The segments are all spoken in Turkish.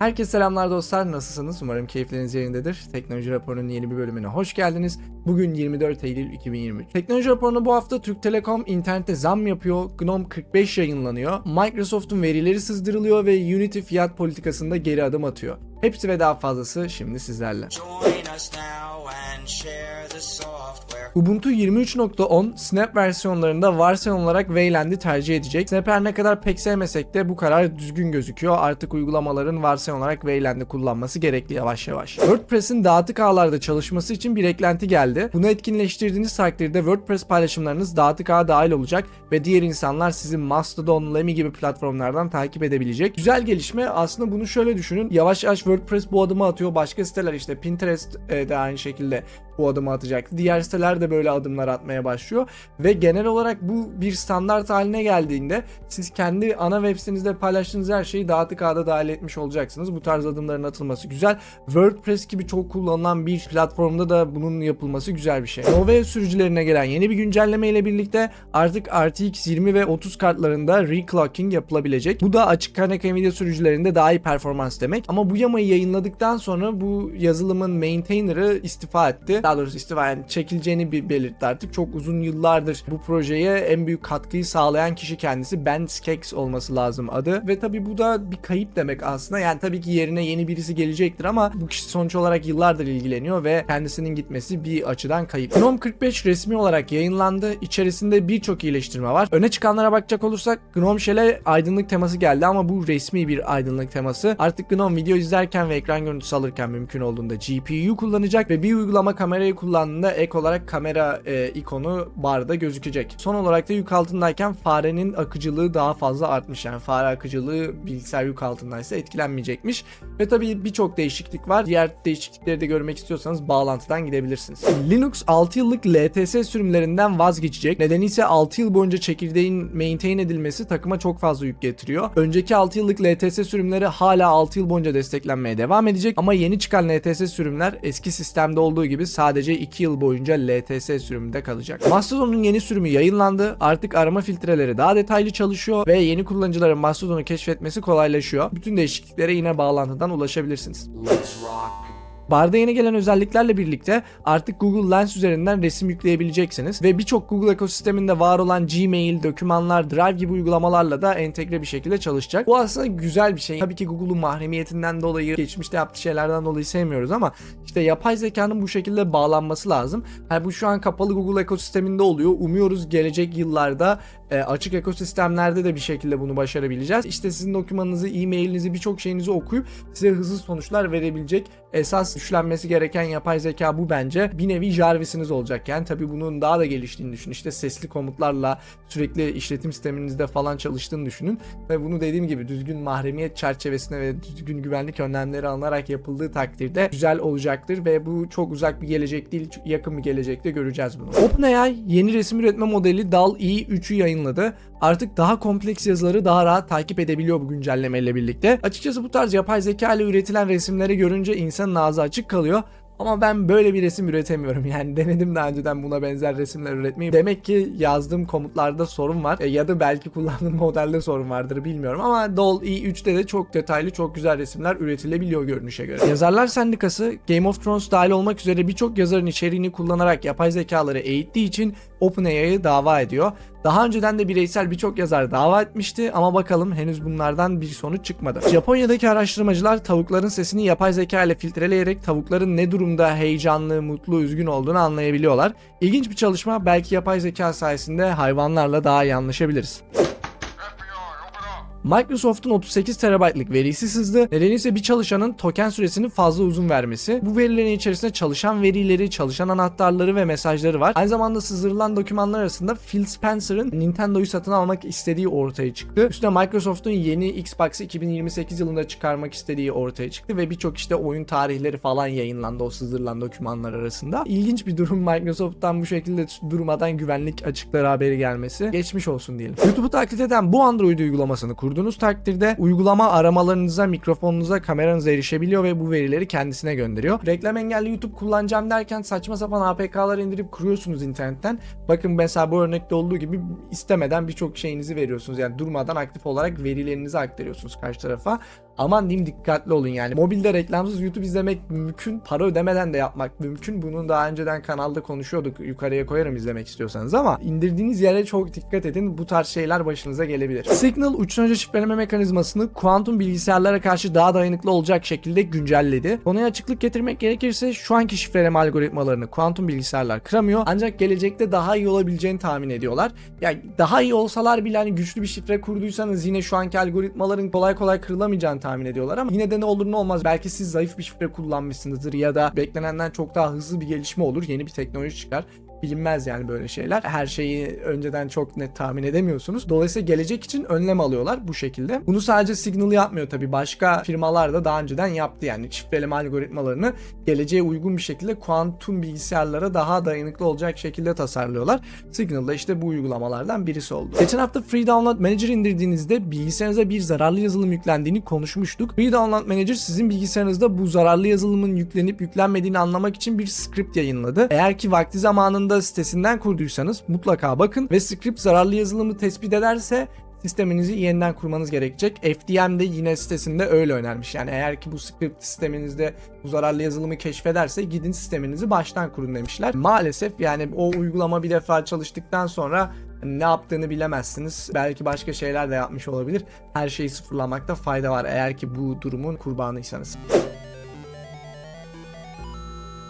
Herkese selamlar dostlar. Nasılsınız? Umarım keyifleriniz yerindedir. Teknoloji Raporu'nun yeni bir bölümüne hoş geldiniz. Bugün 24 Eylül 2023. Teknoloji Raporu'nda bu hafta Türk Telekom internette zam yapıyor. GNOME 45 yayınlanıyor. Microsoft'un verileri sızdırılıyor ve Unity fiyat politikasında geri adım atıyor. Hepsi ve daha fazlası şimdi sizlerle. Join us now and share the software. Ubuntu 23.10 Snap versiyonlarında varsayılan olarak Wayland'i tercih edecek. Snap her ne kadar pek sevmesek de bu karar düzgün gözüküyor. Artık uygulamaların varsayılan olarak Wayland'i kullanması gerekli yavaş yavaş. WordPress'in dağıtık ağlarda çalışması için bir eklenti geldi. Bunu etkinleştirdiğiniz takdirde WordPress paylaşımlarınız dağıtık ağa dahil olacak ve diğer insanlar sizi Mastodon, Lemmy gibi platformlardan takip edebilecek. Güzel gelişme aslında bunu şöyle düşünün. Yavaş yavaş WordPress bu adımı atıyor. Başka siteler işte Pinterest e, de aynı şekilde bu adımı atacaktı. Diğer siteler de böyle adımlar atmaya başlıyor ve genel olarak bu bir standart haline geldiğinde siz kendi ana web sitenizde paylaştığınız her şeyi dağıtık ağda dahil etmiş olacaksınız. Bu tarz adımların atılması güzel. WordPress gibi çok kullanılan bir platformda da bunun yapılması güzel bir şey. Nova sürücülerine gelen yeni bir güncelleme ile birlikte artık RTX 20 ve 30 kartlarında reclocking yapılabilecek. Bu da açık kaynak Nvidia sürücülerinde daha iyi performans demek. Ama bu yamayı yayınladıktan sonra bu yazılımın maintainer'ı istifa etti. Daha doğrusu istifa yani çekileceğini bir belirtti artık. Çok uzun yıllardır bu projeye en büyük katkıyı sağlayan kişi kendisi. Ben Skex olması lazım adı. Ve tabi bu da bir kayıp demek aslında. Yani tabii ki yerine yeni birisi gelecektir ama bu kişi sonuç olarak yıllardır ilgileniyor ve kendisinin gitmesi bir açıdan kayıp. GNOME 45 resmi olarak yayınlandı. İçerisinde birçok iyileştirme var. Öne çıkanlara bakacak olursak GNOME Shell'e aydınlık teması geldi ama bu resmi bir aydınlık teması. Artık GNOME video izlerken ve ekran görüntüsü alırken mümkün olduğunda GPU kullanacak ve bir uygulama kamerayı kullandığında ek olarak kamera e, ikonu barda gözükecek. Son olarak da yük altındayken farenin akıcılığı daha fazla artmış. Yani fare akıcılığı bilgisayar yük altındaysa etkilenmeyecekmiş. Ve tabii birçok değişiklik var. Diğer değişiklikleri de görmek istiyorsanız bağlantıdan gidebilirsiniz. Linux 6 yıllık LTS sürümlerinden vazgeçecek. Nedeni ise 6 yıl boyunca çekirdeğin maintain edilmesi takıma çok fazla yük getiriyor. Önceki 6 yıllık LTS sürümleri hala 6 yıl boyunca desteklenmeye devam edecek ama yeni çıkan LTS sürümler eski sistemde olduğu gibi sadece 2 yıl boyunca LTS sürümünde kalacak. Mastodon'un yeni sürümü yayınlandı. Artık arama filtreleri daha detaylı çalışıyor ve yeni kullanıcıların Mastodon'u keşfetmesi kolaylaşıyor. Bütün değişikliklere yine bağlantıdan ulaşabilirsiniz. Barda yeni gelen özelliklerle birlikte artık Google Lens üzerinden resim yükleyebileceksiniz ve birçok Google ekosisteminde var olan Gmail, dokümanlar, Drive gibi uygulamalarla da entegre bir şekilde çalışacak. Bu aslında güzel bir şey. Tabii ki Google'un mahremiyetinden dolayı, geçmişte yaptığı şeylerden dolayı sevmiyoruz ama işte yapay zekanın bu şekilde bağlanması lazım. Yani bu şu an kapalı Google ekosisteminde oluyor. Umuyoruz gelecek yıllarda e, açık ekosistemlerde de bir şekilde bunu başarabileceğiz. İşte sizin dokümanınızı, e-mailinizi, birçok şeyinizi okuyup size hızlı sonuçlar verebilecek esas güçlenmesi gereken yapay zeka bu bence. Bir nevi Jarvis'iniz olacak. Yani tabii bunun daha da geliştiğini düşünün. İşte sesli komutlarla sürekli işletim sisteminizde falan çalıştığını düşünün. Ve bunu dediğim gibi düzgün mahremiyet çerçevesine ve düzgün güvenlik önlemleri alınarak yapıldığı takdirde güzel olacaktır ve bu çok uzak bir gelecek değil, yakın bir gelecekte göreceğiz bunu. OpenAI yeni resim üretme modeli DAL-E 3'ü yayınladı. Artık daha kompleks yazıları daha rahat takip edebiliyor bu güncellemeyle birlikte. Açıkçası bu tarz yapay zeka ile üretilen resimleri görünce insanın ağzı açık kalıyor. Ama ben böyle bir resim üretemiyorum. Yani denedim daha önceden buna benzer resimler üretmeyi. Demek ki yazdığım komutlarda sorun var. E, ya da belki kullandığım modelde sorun vardır bilmiyorum. Ama Dol E3'te de çok detaylı, çok güzel resimler üretilebiliyor görünüşe göre. Yazarlar Sendikası Game of Thrones dahil olmak üzere birçok yazarın içeriğini kullanarak yapay zekaları eğittiği için OpenAI'yı dava ediyor. Daha önceden de bireysel birçok yazar dava etmişti ama bakalım henüz bunlardan bir sonuç çıkmadı. Japonya'daki araştırmacılar tavukların sesini yapay zeka ile filtreleyerek tavukların ne durumda heyecanlı, mutlu, üzgün olduğunu anlayabiliyorlar. İlginç bir çalışma belki yapay zeka sayesinde hayvanlarla daha iyi anlaşabiliriz. Microsoft'un 38 TB'lık verisi sızdı. Nedeni ise bir çalışanın token süresini fazla uzun vermesi. Bu verilerin içerisinde çalışan verileri, çalışan anahtarları ve mesajları var. Aynı zamanda sızdırılan dokümanlar arasında Phil Spencer'ın Nintendo'yu satın almak istediği ortaya çıktı. Üstüne Microsoft'un yeni Xbox'ı 2028 yılında çıkarmak istediği ortaya çıktı ve birçok işte oyun tarihleri falan yayınlandı o sızdırılan dokümanlar arasında. İlginç bir durum Microsoft'tan bu şekilde durmadan güvenlik açıkları haberi gelmesi. Geçmiş olsun diyelim. YouTube'u taklit eden bu Android uygulamasını kurdu kurduğunuz takdirde uygulama aramalarınıza, mikrofonunuza, kameranıza erişebiliyor ve bu verileri kendisine gönderiyor. Reklam engelli YouTube kullanacağım derken saçma sapan APK'lar indirip kuruyorsunuz internetten. Bakın mesela bu örnekte olduğu gibi istemeden birçok şeyinizi veriyorsunuz. Yani durmadan aktif olarak verilerinizi aktarıyorsunuz karşı tarafa. Aman diyeyim dikkatli olun yani. Mobilde reklamsız YouTube izlemek mümkün. Para ödemeden de yapmak mümkün. Bunun daha önceden kanalda konuşuyorduk. Yukarıya koyarım izlemek istiyorsanız ama indirdiğiniz yere çok dikkat edin. Bu tarz şeyler başınıza gelebilir. Signal uçtan şifreleme mekanizmasını kuantum bilgisayarlara karşı daha dayanıklı olacak şekilde güncelledi. Konuya açıklık getirmek gerekirse şu anki şifreleme algoritmalarını kuantum bilgisayarlar kıramıyor. Ancak gelecekte daha iyi olabileceğini tahmin ediyorlar. Yani daha iyi olsalar bile hani güçlü bir şifre kurduysanız yine şu anki algoritmaların kolay kolay kırılamayacağını tahmin ediyorlar ama yine de ne olur ne olmaz belki siz zayıf bir şifre kullanmışsınızdır ya da beklenenden çok daha hızlı bir gelişme olur. Yeni bir teknoloji çıkar bilinmez yani böyle şeyler. Her şeyi önceden çok net tahmin edemiyorsunuz. Dolayısıyla gelecek için önlem alıyorlar bu şekilde. Bunu sadece Signal yapmıyor tabi. Başka firmalar da daha önceden yaptı yani şifreleme algoritmalarını geleceğe uygun bir şekilde kuantum bilgisayarlara daha dayanıklı olacak şekilde tasarlıyorlar. Signal da işte bu uygulamalardan birisi oldu. Geçen hafta Free Download Manager indirdiğinizde bilgisayarınıza bir zararlı yazılım yüklendiğini konuşmuştuk. Free Download Manager sizin bilgisayarınızda bu zararlı yazılımın yüklenip yüklenmediğini anlamak için bir script yayınladı. Eğer ki vakti zamanında sitesinden kurduysanız mutlaka bakın ve script zararlı yazılımı tespit ederse sisteminizi yeniden kurmanız gerekecek. FDM de yine sitesinde öyle önermiş. Yani eğer ki bu script sisteminizde bu zararlı yazılımı keşfederse gidin sisteminizi baştan kurun demişler. Maalesef yani o uygulama bir defa çalıştıktan sonra ne yaptığını bilemezsiniz. Belki başka şeyler de yapmış olabilir. Her şeyi sıfırlamakta fayda var eğer ki bu durumun kurbanıysanız.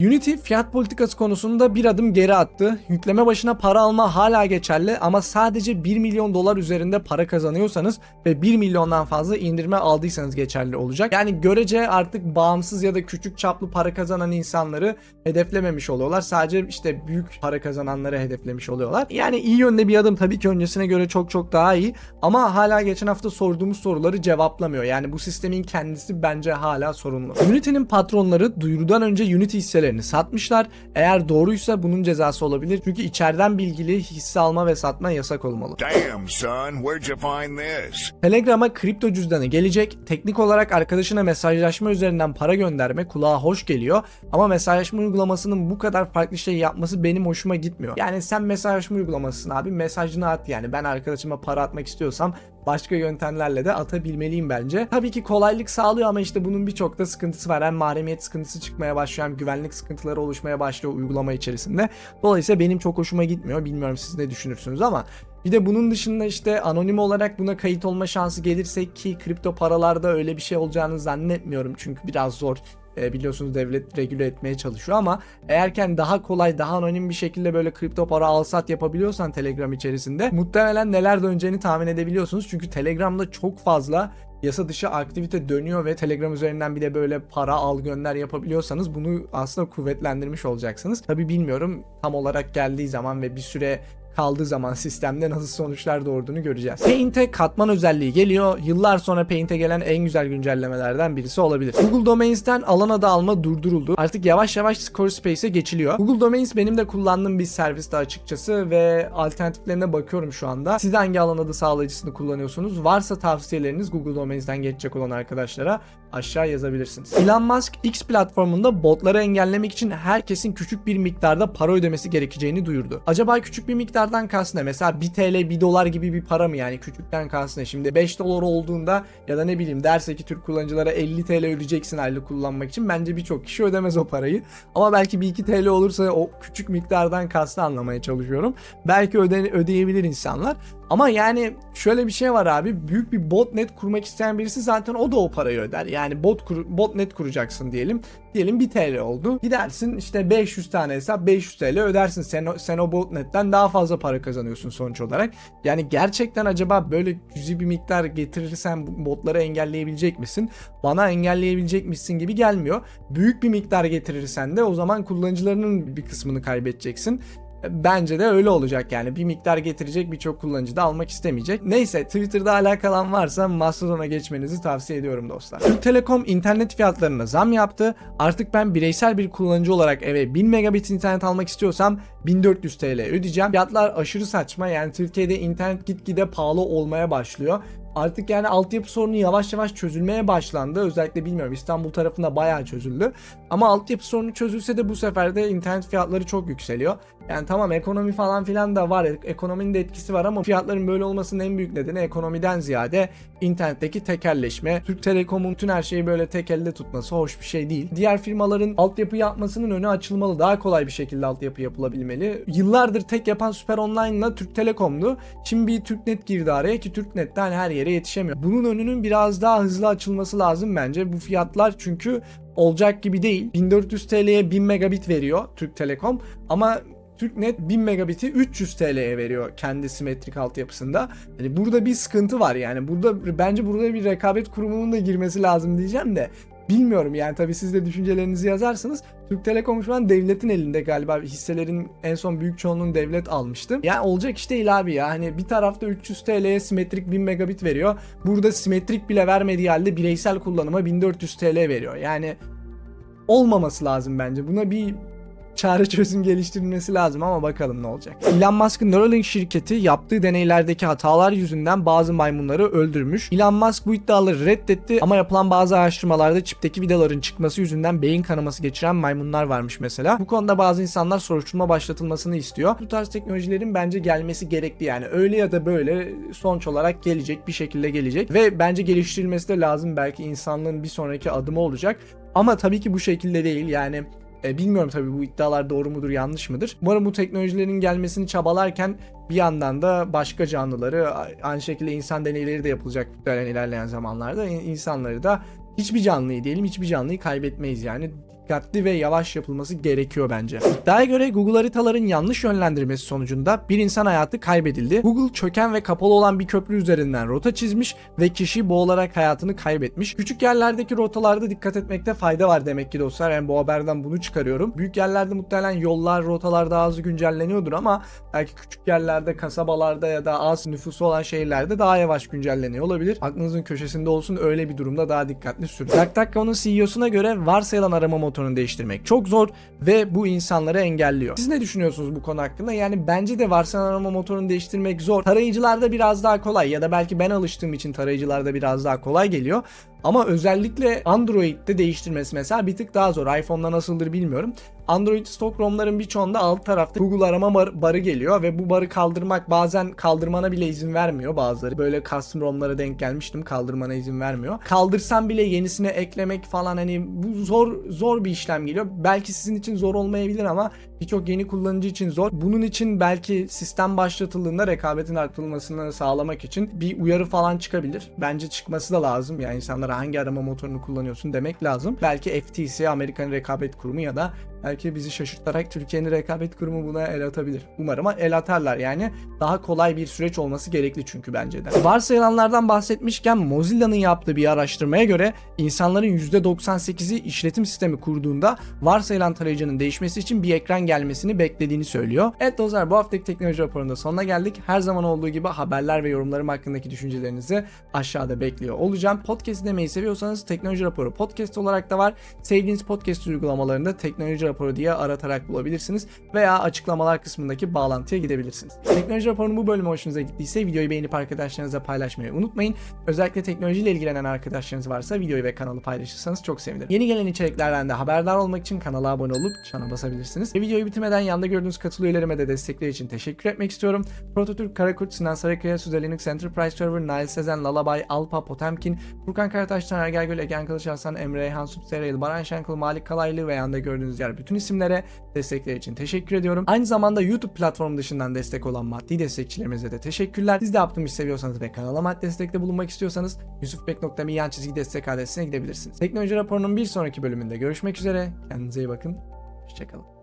Unity fiyat politikası konusunda bir adım geri attı. Yükleme başına para alma hala geçerli ama sadece 1 milyon dolar üzerinde para kazanıyorsanız ve 1 milyondan fazla indirme aldıysanız geçerli olacak. Yani görece artık bağımsız ya da küçük çaplı para kazanan insanları hedeflememiş oluyorlar. Sadece işte büyük para kazananları hedeflemiş oluyorlar. Yani iyi yönde bir adım tabii ki öncesine göre çok çok daha iyi ama hala geçen hafta sorduğumuz soruları cevaplamıyor. Yani bu sistemin kendisi bence hala sorunlu. Unity'nin patronları duyurudan önce Unity hisseleri hisselerini satmışlar. Eğer doğruysa bunun cezası olabilir. Çünkü içeriden bilgili hisse alma ve satma yasak olmalı. Damn, son, where'd you find this? Telegram'a kripto cüzdanı gelecek. Teknik olarak arkadaşına mesajlaşma üzerinden para gönderme kulağa hoş geliyor. Ama mesajlaşma uygulamasının bu kadar farklı şey yapması benim hoşuma gitmiyor. Yani sen mesajlaşma uygulamasısın abi. Mesajını at yani. Ben arkadaşıma para atmak istiyorsam başka yöntemlerle de atabilmeliyim bence. Tabii ki kolaylık sağlıyor ama işte bunun birçok da sıkıntısı var. Hem mahremiyet sıkıntısı çıkmaya başlıyor hem güvenlik sıkıntıları oluşmaya başlıyor uygulama içerisinde. Dolayısıyla benim çok hoşuma gitmiyor. Bilmiyorum siz ne düşünürsünüz ama bir de bunun dışında işte anonim olarak buna kayıt olma şansı gelirse ki kripto paralarda öyle bir şey olacağını zannetmiyorum. Çünkü biraz zor e, biliyorsunuz devlet regüle etmeye çalışıyor ama eğerken daha kolay daha anonim bir şekilde böyle kripto para al sat yapabiliyorsan Telegram içerisinde muhtemelen neler döneceğini tahmin edebiliyorsunuz. Çünkü Telegram'da çok fazla yasa dışı aktivite dönüyor ve Telegram üzerinden bir de böyle para al gönder yapabiliyorsanız bunu aslında kuvvetlendirmiş olacaksınız. Tabi bilmiyorum tam olarak geldiği zaman ve bir süre kaldığı zaman sistemde nasıl sonuçlar doğurduğunu göreceğiz. Paint'e katman özelliği geliyor. Yıllar sonra Paint'e gelen en güzel güncellemelerden birisi olabilir. Google Domains'ten alan adı alma durduruldu. Artık yavaş yavaş Squarespace'e geçiliyor. Google Domains benim de kullandığım bir serviste açıkçası ve alternatiflerine bakıyorum şu anda. Siz hangi alan adı sağlayıcısını kullanıyorsunuz? Varsa tavsiyeleriniz Google Domains'ten geçecek olan arkadaşlara aşağı yazabilirsiniz. Elon Musk X platformunda botları engellemek için herkesin küçük bir miktarda para ödemesi gerekeceğini duyurdu. Acaba küçük bir miktardan kastı ne? Mesela 1 TL 1 dolar gibi bir para mı yani küçükten kastı ne? Şimdi 5 dolar olduğunda ya da ne bileyim derse ki Türk kullanıcılara 50 TL ödeyeceksin aylık kullanmak için bence birçok kişi ödemez o parayı. Ama belki 1-2 TL olursa o küçük miktardan kastı anlamaya çalışıyorum. Belki öde ödeyebilir insanlar. Ama yani şöyle bir şey var abi. Büyük bir botnet kurmak isteyen birisi zaten o da o parayı öder. Yani bot kur, botnet kuracaksın diyelim. Diyelim 1 TL oldu. Gidersin işte 500 tane hesap 500 TL ödersin. Sen o, sen o botnetten daha fazla para kazanıyorsun sonuç olarak. Yani gerçekten acaba böyle cüzi bir miktar getirirsen botları engelleyebilecek misin? Bana engelleyebilecek misin gibi gelmiyor. Büyük bir miktar getirirsen de o zaman kullanıcılarının bir kısmını kaybedeceksin. Bence de öyle olacak yani bir miktar getirecek birçok kullanıcı da almak istemeyecek. Neyse Twitter'da alakalan varsa Mastodon'a geçmenizi tavsiye ediyorum dostlar. Türk Telekom internet fiyatlarına zam yaptı. Artık ben bireysel bir kullanıcı olarak eve 1000 megabit internet almak istiyorsam 1400 TL ödeyeceğim. Fiyatlar aşırı saçma yani Türkiye'de internet gitgide pahalı olmaya başlıyor. Artık yani altyapı sorunu yavaş yavaş çözülmeye başlandı. Özellikle bilmiyorum İstanbul tarafında bayağı çözüldü. Ama altyapı sorunu çözülse de bu sefer de internet fiyatları çok yükseliyor. Yani tamam ekonomi falan filan da var. Ekonominin de etkisi var ama fiyatların böyle olmasının en büyük nedeni ekonomiden ziyade internetteki tekelleşme. Türk Telekom'un tüm her şeyi böyle tek elde tutması hoş bir şey değil. Diğer firmaların altyapı yapmasının önü açılmalı. Daha kolay bir şekilde altyapı yapılabilmeli. Yıllardır tek yapan Süper Online'la Türk Telekom'du. Şimdi bir Türknet girdi araya ki Türknet'ten her yere yetişemiyor. Bunun önünün biraz daha hızlı açılması lazım bence. Bu fiyatlar çünkü olacak gibi değil. 1400 TL'ye 1000 megabit veriyor Türk Telekom ama Türknet 1000 megabiti 300 TL'ye veriyor kendi simetrik altyapısında. Yani burada bir sıkıntı var yani. Burada bence burada bir rekabet kurumunun da girmesi lazım diyeceğim de bilmiyorum yani tabii siz de düşüncelerinizi yazarsınız. Türk Telekom şu an devletin elinde galiba hisselerin en son büyük çoğunluğunu devlet almıştı. Yani olacak iş değil abi ya. Hani bir tarafta 300 TL'ye simetrik 1000 megabit veriyor. Burada simetrik bile vermediği halde bireysel kullanıma 1400 TL veriyor. Yani olmaması lazım bence. Buna bir çare çözüm geliştirilmesi lazım ama bakalım ne olacak. Elon Musk'ın Neuralink şirketi yaptığı deneylerdeki hatalar yüzünden bazı maymunları öldürmüş. Elon Musk bu iddiaları reddetti ama yapılan bazı araştırmalarda çipteki vidaların çıkması yüzünden beyin kanaması geçiren maymunlar varmış mesela. Bu konuda bazı insanlar soruşturma başlatılmasını istiyor. Bu tarz teknolojilerin bence gelmesi gerekli yani öyle ya da böyle sonuç olarak gelecek bir şekilde gelecek ve bence geliştirilmesi de lazım belki insanlığın bir sonraki adımı olacak. Ama tabii ki bu şekilde değil yani e, bilmiyorum tabii bu iddialar doğru mudur yanlış mıdır. Umarım bu teknolojilerin gelmesini çabalarken bir yandan da başka canlıları aynı şekilde insan deneyleri de yapılacak muhtemelen ilerleyen zamanlarda insanları da hiçbir canlıyı diyelim hiçbir canlıyı kaybetmeyiz yani dikkatli ve yavaş yapılması gerekiyor bence. İddiaya göre Google haritaların yanlış yönlendirmesi sonucunda bir insan hayatı kaybedildi. Google çöken ve kapalı olan bir köprü üzerinden rota çizmiş ve kişi boğularak hayatını kaybetmiş. Küçük yerlerdeki rotalarda dikkat etmekte fayda var demek ki dostlar. Yani bu haberden bunu çıkarıyorum. Büyük yerlerde muhtemelen yollar, rotalar daha hızlı güncelleniyordur ama belki küçük yerlerde, kasabalarda ya da az nüfusu olan şehirlerde daha yavaş güncelleniyor olabilir. Aklınızın köşesinde olsun öyle bir durumda daha dikkatli sürün. DuckDuckGo'nun CEO'suna göre varsayılan arama motoru motorunu değiştirmek çok zor ve bu insanları engelliyor. Siz ne düşünüyorsunuz bu konu hakkında? Yani bence de varsayılan arama motorunu değiştirmek zor. Tarayıcılarda biraz daha kolay ya da belki ben alıştığım için tarayıcılarda biraz daha kolay geliyor. Ama özellikle Android'de değiştirmesi mesela bir tık daha zor. iPhone'da nasıldır bilmiyorum. Android stock ROM'ların birçoğunda alt tarafta Google arama bar- barı geliyor ve bu barı kaldırmak bazen kaldırmana bile izin vermiyor bazıları. Böyle custom ROM'lara denk gelmiştim kaldırmana izin vermiyor. Kaldırsam bile yenisine eklemek falan hani bu zor zor bir işlem geliyor. Belki sizin için zor olmayabilir ama birçok yeni kullanıcı için zor. Bunun için belki sistem başlatıldığında rekabetin arttırılmasını sağlamak için bir uyarı falan çıkabilir. Bence çıkması da lazım. Yani hangi arama motorunu kullanıyorsun demek lazım. Belki FTC, Amerikan Rekabet Kurumu ya da belki bizi şaşırtarak Türkiye'nin rekabet kurumu buna el atabilir. Umarım el atarlar yani. Daha kolay bir süreç olması gerekli çünkü bence de. Varsayılanlardan bahsetmişken Mozilla'nın yaptığı bir araştırmaya göre insanların %98'i işletim sistemi kurduğunda varsayılan tarayıcının değişmesi için bir ekran gelmesini beklediğini söylüyor. Evet dostlar bu haftaki teknoloji raporunda sonuna geldik. Her zaman olduğu gibi haberler ve yorumlarım hakkındaki düşüncelerinizi aşağıda bekliyor olacağım. Podcast dinlemeyi seviyorsanız teknoloji raporu podcast olarak da var. Sevdiğiniz podcast uygulamalarında teknoloji raporu diye aratarak bulabilirsiniz veya açıklamalar kısmındaki bağlantıya gidebilirsiniz. Teknoloji raporunun bu bölümü hoşunuza gittiyse videoyu beğenip arkadaşlarınızla paylaşmayı unutmayın. Özellikle teknolojiyle ilgilenen arkadaşlarınız varsa videoyu ve kanalı paylaşırsanız çok sevinirim. Yeni gelen içeriklerden de haberdar olmak için kanala abone olup çana basabilirsiniz. Ve videoyu bitirmeden yanda gördüğünüz katıl üyelerime de destekleri için teşekkür etmek istiyorum. Prototürk, Karakurt, Sinan Sarıkaya, Suze Linux, Enterprise Server, Nail Sezen, Lalabay, Alpa, Potemkin, Furkan Karataş'tan Ergel Göl, Egen Kılıç Emre Reyhan, Subserayıl, Baran Şenkul, Malik Kalaylı ve yanda gördüğünüz yer bütün isimlere destekleri için teşekkür ediyorum. Aynı zamanda YouTube platformu dışından destek olan maddi destekçilerimize de teşekkürler. Siz de yaptığım işi seviyorsanız ve kanala maddi destekte bulunmak istiyorsanız yusufbek.me yan çizgi destek adresine gidebilirsiniz. Teknoloji raporunun bir sonraki bölümünde görüşmek üzere. Kendinize iyi bakın. Hoşçakalın.